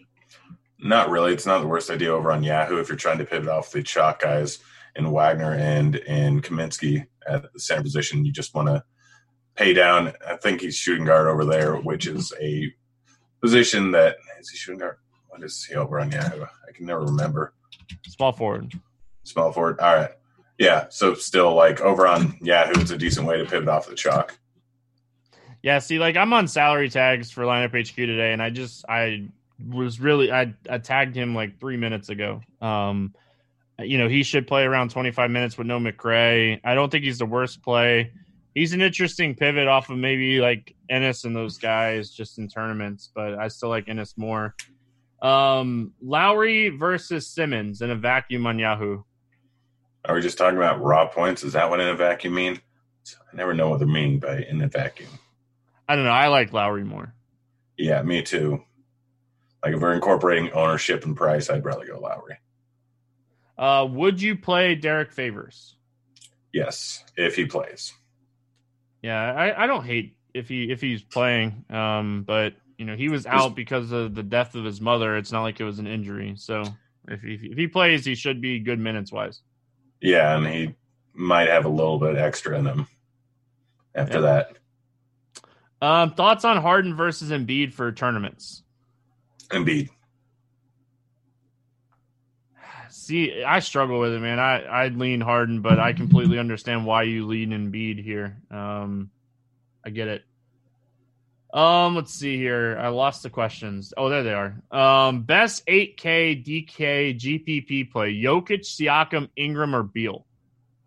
Not really. It's not the worst idea over on Yahoo if you're trying to pivot off the chalk guys in Wagner and in Kaminsky at the center position. You just want to pay down. I think he's shooting guard over there, which is a position that is he shooting guard? What is he over on Yahoo? I can never remember. Small forward. Small forward. All right. Yeah. So still like over on Yahoo, it's a decent way to pivot off the chalk. Yeah, see, like I'm on salary tags for lineup HQ today, and I just I was really I, I tagged him like three minutes ago. Um, you know, he should play around 25 minutes with no McRae. I don't think he's the worst play. He's an interesting pivot off of maybe like Ennis and those guys just in tournaments, but I still like Ennis more. Um, Lowry versus Simmons in a vacuum on Yahoo. Are we just talking about raw points? Is that what in a vacuum mean? I never know what they're meaning by in a vacuum. I don't know. I like Lowry more. Yeah, me too. Like if we're incorporating ownership and price, I'd rather go Lowry. Uh, would you play Derrick Favors? Yes, if he plays. Yeah, I, I don't hate if he if he's playing, um, but you know he was out because of the death of his mother. It's not like it was an injury. So if he, if he plays, he should be good minutes wise. Yeah, and he might have a little bit extra in him after Yeah. that. Um, thoughts on Harden versus Embiid for tournaments? Embiid. See, I struggle with it, man. I I lean Harden, but I completely understand why you lean Embiid here. Um, I get it. Um, let's see here. I lost the questions. Oh, there they are. Um, best 8K DK GPP play: Jokic, Siakam, Ingram, or Beal.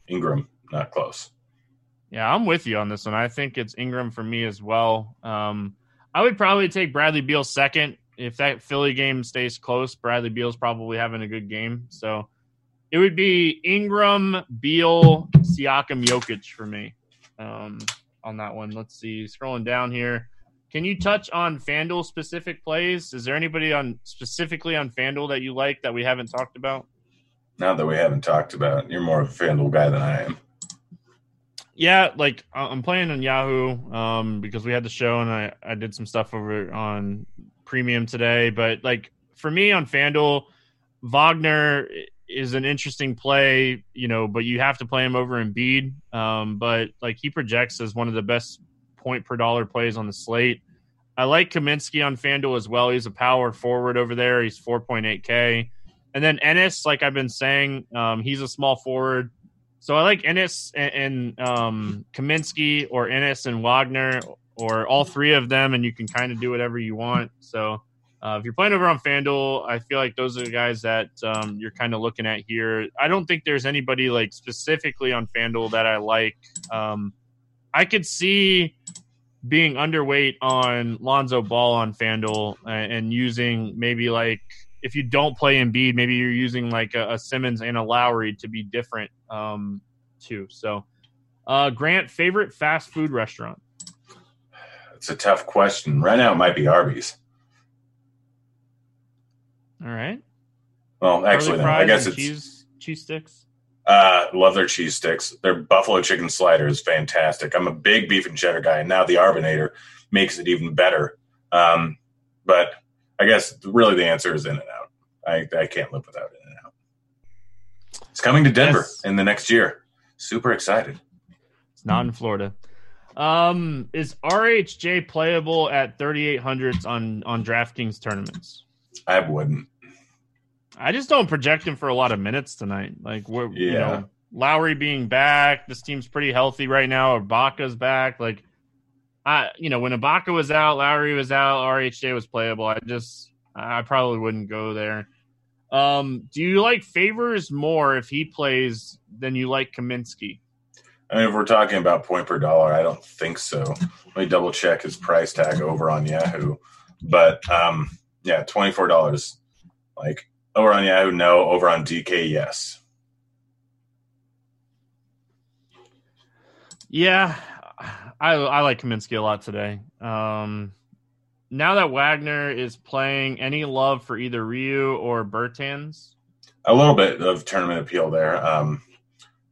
Ingram, not close. Yeah, I'm with you on this one. I think it's Ingram for me as well. Um, I would probably take Bradley Beal second if that Philly game stays close. Bradley Beal's probably having a good game, so it would be Ingram, Beal, Siakam, Jokic for me um, on that one. Let's see. Scrolling down here, can you touch on FanDuel specific plays? Is there anybody on specifically on FanDuel that you like that we haven't talked about? Now that we haven't talked about, you're more of a FanDuel guy than I am. Yeah, like I'm playing on Yahoo um, because we had the show and I, I did some stuff over on Premium today. But like for me on FanDuel, Wagner is an interesting play, you know, but you have to play him over Embiid. Um, but like he projects as one of the best point per dollar plays on the slate. I like Kaminsky on FanDuel as well. He's a power forward over there. He's 4.8K. And then Ennis, like I've been saying, um, he's a small forward. So I like Ennis and, and um, Kaminsky or Ennis and Wagner or all three of them, and you can kind of do whatever you want. So uh, if you're playing over on FanDuel, I feel like those are the guys that um, you're kind of looking at here. I don't think there's anybody like specifically on FanDuel that I like. Um, I could see being underweight on Lonzo Ball on FanDuel and, using maybe like if you don't play Embiid, maybe you're using like a, a Simmons and a Lowry to be different um, too. So, uh, Grant, favorite fast food restaurant? It's a tough question. Right now, it might be Arby's. All right. Well, actually, no, I guess it's cheese cheese sticks. Uh, love their cheese sticks. Their buffalo chicken slider is fantastic. I'm a big beef and cheddar guy, and now the Arbinator makes it even better. Um, but I guess really the answer is In and Out. I, I can't live without In and Out. It's coming to Denver yes. in the next year. Super excited. It's not in Florida. Um, is RHJ playable at 3800s on on DraftKings tournaments? I wouldn't. I just don't project him for a lot of minutes tonight. Like we're yeah. you know Lowry being back, this team's pretty healthy right now. Ibaka's back. Like I you know when Ibaka was out, Lowry was out, RHJ was playable. I just I probably wouldn't go there. Um, do you like Favors more if he plays than you like Kaminsky? I mean, if we're talking about point per dollar, I don't think so. Let me double check his price tag over on Yahoo. But um, yeah, twenty four dollars. Like over on Yahoo, no. Over on DK, yes. Yeah, I I like Kaminsky a lot today. Um, now that Wagner is playing, any love for either Rui or Bertans? A little bit of tournament appeal there. Um,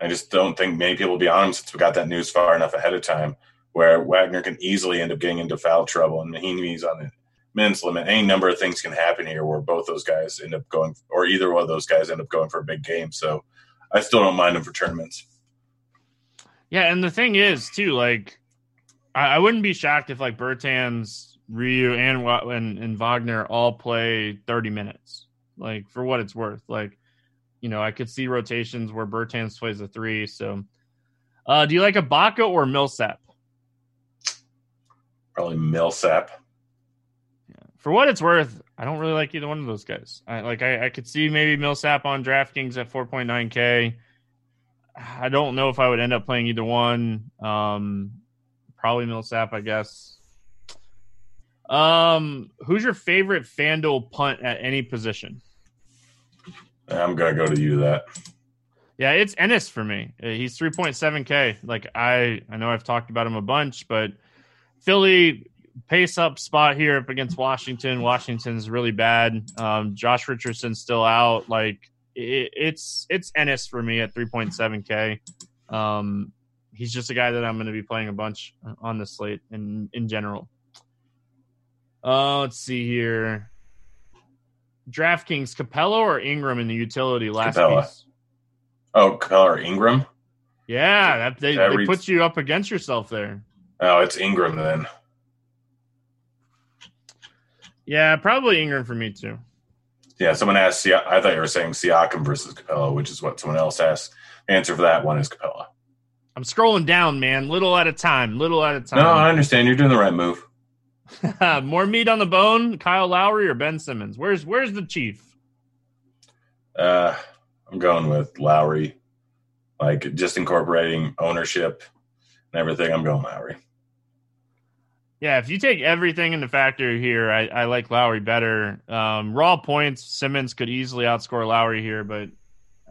I just don't think many people will be on him since we got that news far enough ahead of time where Wagner can easily end up getting into foul trouble and Mahinmi's on the men's limit. Any number of things can happen here where both those guys end up going, or either one of those guys end up going for a big game. So I still don't mind him for tournaments. Yeah, and the thing is too, like I, I wouldn't be shocked if like Bertans Rui and, and and Wagner all play 30 minutes. Like for what it's worth. Like, you know, I could see rotations where Bertans plays a three. So, uh, do you like Ibaka or Millsap? Probably Millsap. Yeah. For what it's worth, I don't really like either one of those guys. I like I, I could see maybe Millsap on DraftKings at 4.9k. I don't know if I would end up playing either one. Um, probably Millsap, I guess. Um, who's your favorite Fanduel punt at any position? I'm gonna go to you that. Yeah, it's Ennis for me. Uh, he's 3.7k. Like I, I know I've talked about him a bunch, but Philly pace up spot here up against Washington. Washington's really bad. Um, Josh Richardson's still out. Like it, it's it's Ennis for me at 3.7k. Um, he's just a guy that I'm going to be playing a bunch on the slate in in general. Uh, let's see here. DraftKings, Capela or Ingram in the utility last Capela. piece? Oh, Capela or Ingram? Yeah, that, they, that they reads... put you up against yourself there. Oh, it's Ingram then. Yeah, probably Ingram for me too. Yeah, someone asked. I thought you were saying Siakam versus Capela, which is what someone else asked. Answer for that one is Capela. I'm scrolling down, man, little at a time, little at a time. No, I understand. You're doing the right move. More meat on the bone, Kyle Lowry or Ben Simmons? Where's where's the chief? Uh, I'm going with Lowry. Like just incorporating ownership and everything. I'm going Lowry. Yeah, if you take everything into factor here, I, I like Lowry better. Um, raw points, Simmons could easily outscore Lowry here, but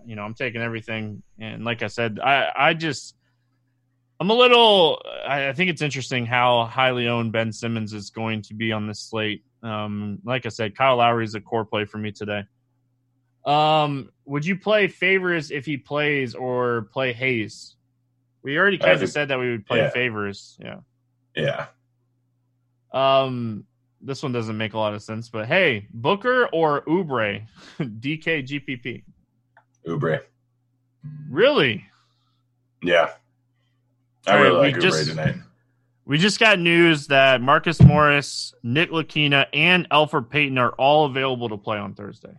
you know I'm taking everything. And like I said, I I just I'm a little. I think it's interesting how highly owned Ben Simmons is going to be on this slate. Um, like I said, Kyle Lowry is a core play for me today. Um, would you play favors if he plays or play Hayes? We already kind of said that we would play yeah. favors. Yeah. Yeah. Um, this one doesn't make a lot of sense, but hey, Booker or Oubre, DK GPP. Oubre. Really? Yeah. I really like just, tonight. We just got news that Marcus Morris, Ntilikina, and Elfrid Payton are all available to play on Thursday.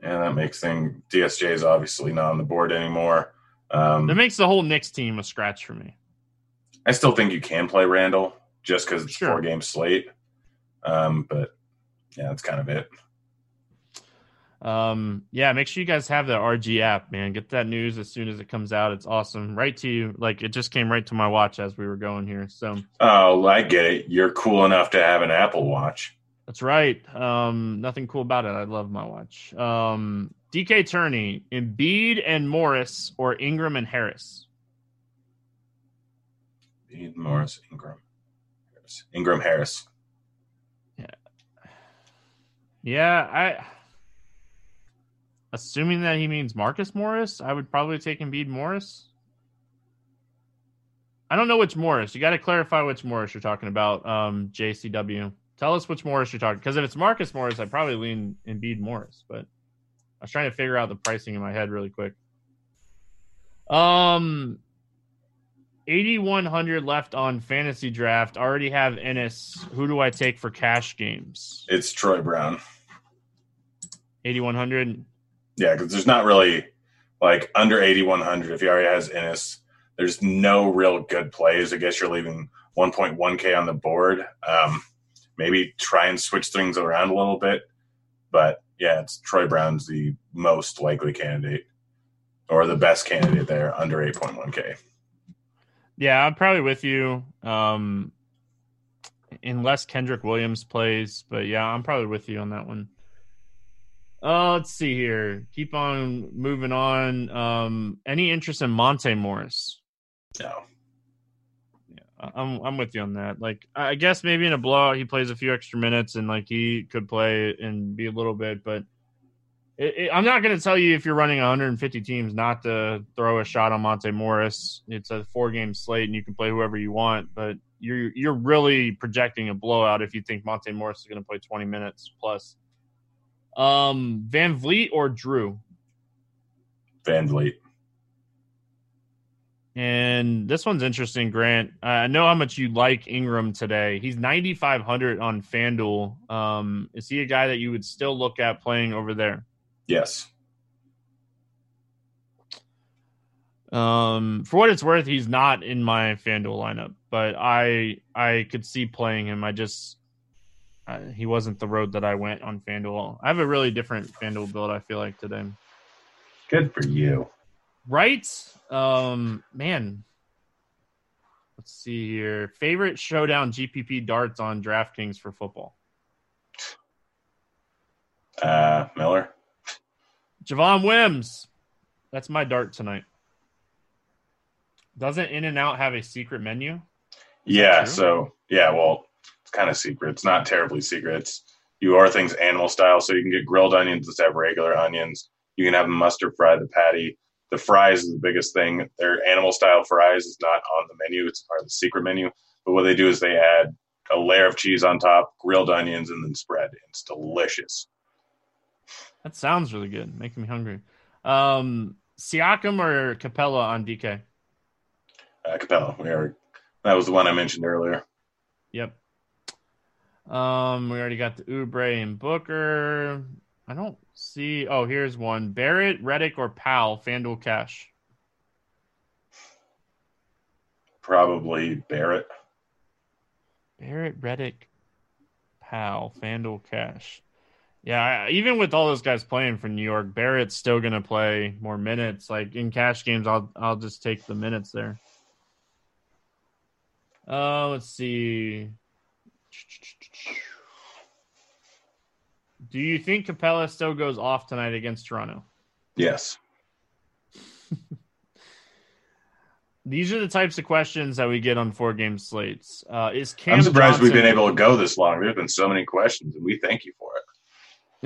And that makes thing DSJ is obviously not on the board anymore. Um, That makes the whole Knicks team a scratch for me. I still think you can play Randle just because it's Sure. four game slate. Um, but yeah, that's kind of it. Um, yeah, make sure you guys have the RG app, man. Get that news as soon as it comes out. It's awesome. Right to you. Like it just came right to my watch as we were going here. So Oh, I get it. You're cool enough to have an Apple Watch. that's right. Um, nothing cool about it. I love my watch. Um, DK Turney, Embiid and Morris, or Ingram and Harris. Embiid, Morris, Ingram, Harris. Ingram, Harris. Yeah. Yeah, I assuming that he means Marcus Morris, I would probably take Embiid Morris. I don't know which Morris. You got to clarify which Morris you're talking about. Um, JCW. Tell us which Morris you're talking. Because if it's Marcus Morris, I probably lean Embiid Morris. But I was trying to figure out the pricing in my head really quick. Um, 8100 left on fantasy draft. Already have Ennis. Who do I take for cash games? It's Troy Brown. 8100. Yeah, because there's not really like under 8,100. If he already has Ennis, there's no real good plays. I guess you're leaving 1.1K on the board. Um, maybe try and switch things around a little bit. But yeah, it's Troy Brown's the most likely candidate or the best candidate there under 8.1K. Yeah, I'm probably with you. Um, unless Kenrich Williams plays, but yeah, I'm probably with you on that one. Uh, let's see here. Keep on moving on. Um, any interest in Monte Morris? No. I- I'm I'm with you on that. Like, I guess maybe in a blowout he plays a few extra minutes and like he could play and be a little bit, but it, it, I'm not going to tell you if you're running 150 teams not to throw a shot on Monte Morris. It's a four game slate and you can play whoever you want, but you're you're really projecting a blowout if you think Monte Morris is going to play 20 minutes plus. Um, VanVleet or Jrue? Van Vliet. And this one's interesting, Grant. I know how much you like Ingram today. He's 9,500 on FanDuel. Um, is he a guy that you would still look at playing over there? Yes. Um, for what it's worth, he's not in my FanDuel lineup, but I I could see playing him. I just uh, he wasn't the road that I went on FanDuel. I have a really different FanDuel build. I feel like today. Good for you. Right? Um, man. Let's see here. Favorite showdown GPP darts on DraftKings for football. Uh, Miller. Javon Wims. That's my dart tonight. Doesn't In and Out have a secret menu? Yeah. So yeah, well, kind of secret. It's not terribly secret. It's you are things animal style, so you can get grilled onions that have regular onions. You can have them mustard fry the patty. The fries is the biggest thing. Their animal style fries is not on the menu; it's part of the secret menu. But what they do is they add a layer of cheese on top, grilled onions, and then spread. It's delicious. That sounds really good. Making me hungry. Um, Siakam or Capela on DK? Uh, Capela, we are. That was the one I mentioned earlier. Yep. Um, we already got the Oubre and Booker. I don't see. Oh, here's one: Barrett, Redick, or Powell. FanDuel Cash. Probably Barrett. Barrett, Redick, Powell. FanDuel Cash. Yeah, I- even with all those guys playing for New York, Barrett's still gonna play more minutes. Like in cash games, I'll I'll just take the minutes there. Uh, let's see. Do you think Capela still goes off tonight against Toronto? Yes. These are the types of questions that we get on four game slates. Uh, is Cam I'm surprised we've been able to go this long. There's been so many questions, and we thank you for it.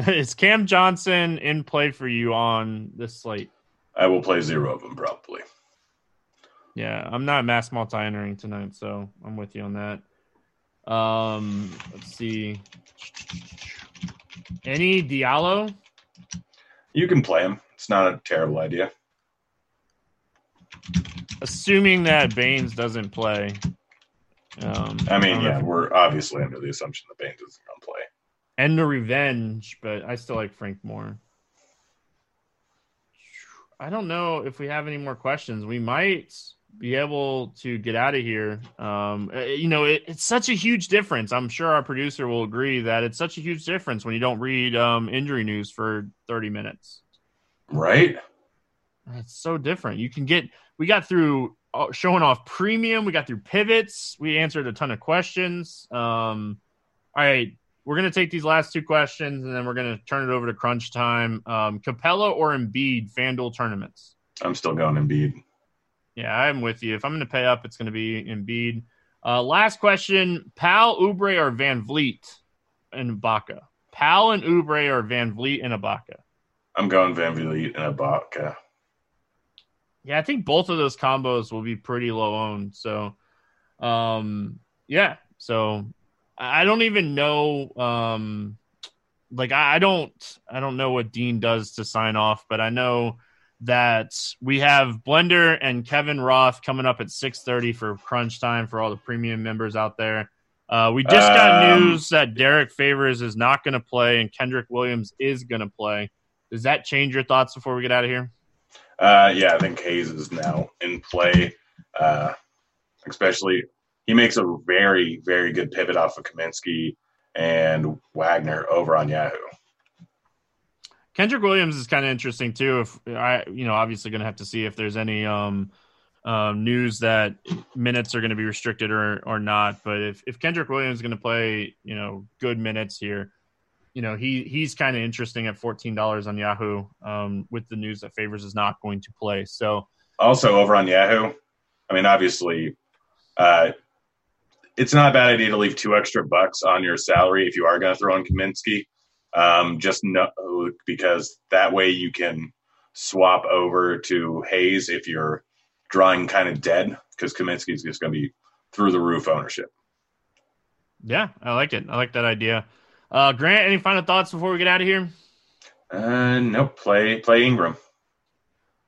is Cam Johnson in play for you on this slate? I will play zero of them probably. Yeah, I'm not mass multi entering tonight, so I'm with you on that. Um, let's see. Any Diallo? You can play him. It's not a terrible idea. Assuming that Baynes doesn't play. Um, I mean, know yeah, we're obviously under the assumption that Baynes isn't going to play. and the revenge, but I still like Frank more. I don't know if we have any more questions. We might be able to get out of here. Um, uh, you know, it, it's such a huge difference. I'm sure our producer will agree that it's such a huge difference when you don't read um, injury news for 30 minutes. Right. It's so different. You can get. We got through uh, showing off premium. We got through pivots. We answered a ton of questions. Um, all right, we're gonna take these last two questions and then we're gonna turn it over to crunch time. Um, Capela or Embiid FanDuel tournaments. I'm still going Embiid. Yeah, I'm with you. If I'm gonna pay up, it's gonna be Embiid. Uh, last question: Powell, Oubre, or VanVleet and Ibaka? Powell and Oubre or VanVleet and Ibaka? I'm going VanVleet and Ibaka. Yeah, I think both of those combos will be pretty low owned. So, um, yeah. So I don't even know. Um, like I, I don't, I don't know what Dean does to sign off, but I know that we have Blender and Kevin Roth coming up at 6:30 for crunch time for all the premium members out there. Uh, we just got Um, news that Derrick Favors is not going to play and Kenrich Williams is going to play. Does that change your thoughts before we get out of here? Uh, yeah, I think Hayes is now in play. Uh, especially, he makes a very, very good pivot off of Kaminsky and Wagner over on Yahoo. Kenrich Williams is kind of interesting too. If I, you know, obviously going to have to see if there's any um, um, news that minutes are going to be restricted or or not. But if if Kenrich Williams is going to play, you know, good minutes here, you know, he he's kind of interesting at fourteen dollars on Yahoo um, with the news that Favors is not going to play. So Also, over on Yahoo, I mean, obviously, uh, it's not a bad idea to leave two extra bucks on your salary if you are going to throw in Kaminsky. Um, just know because that way you can swap over to Hayes if you're drawing kind of dead because Kaminsky is just going to be through the roof ownership. yeah, I like it. I like that idea. Uh, Grant, any final thoughts before we get out of here? Uh, no, play play Ingram.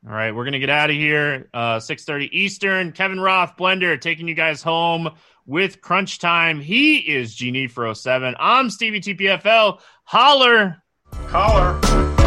All right, we're gonna get out of here. Uh, six thirty Eastern. Kevin Roth, Blender, taking you guys home with Crunch Time. He is Genie for 07. I'm Stevie TPFL. Holler. Caller.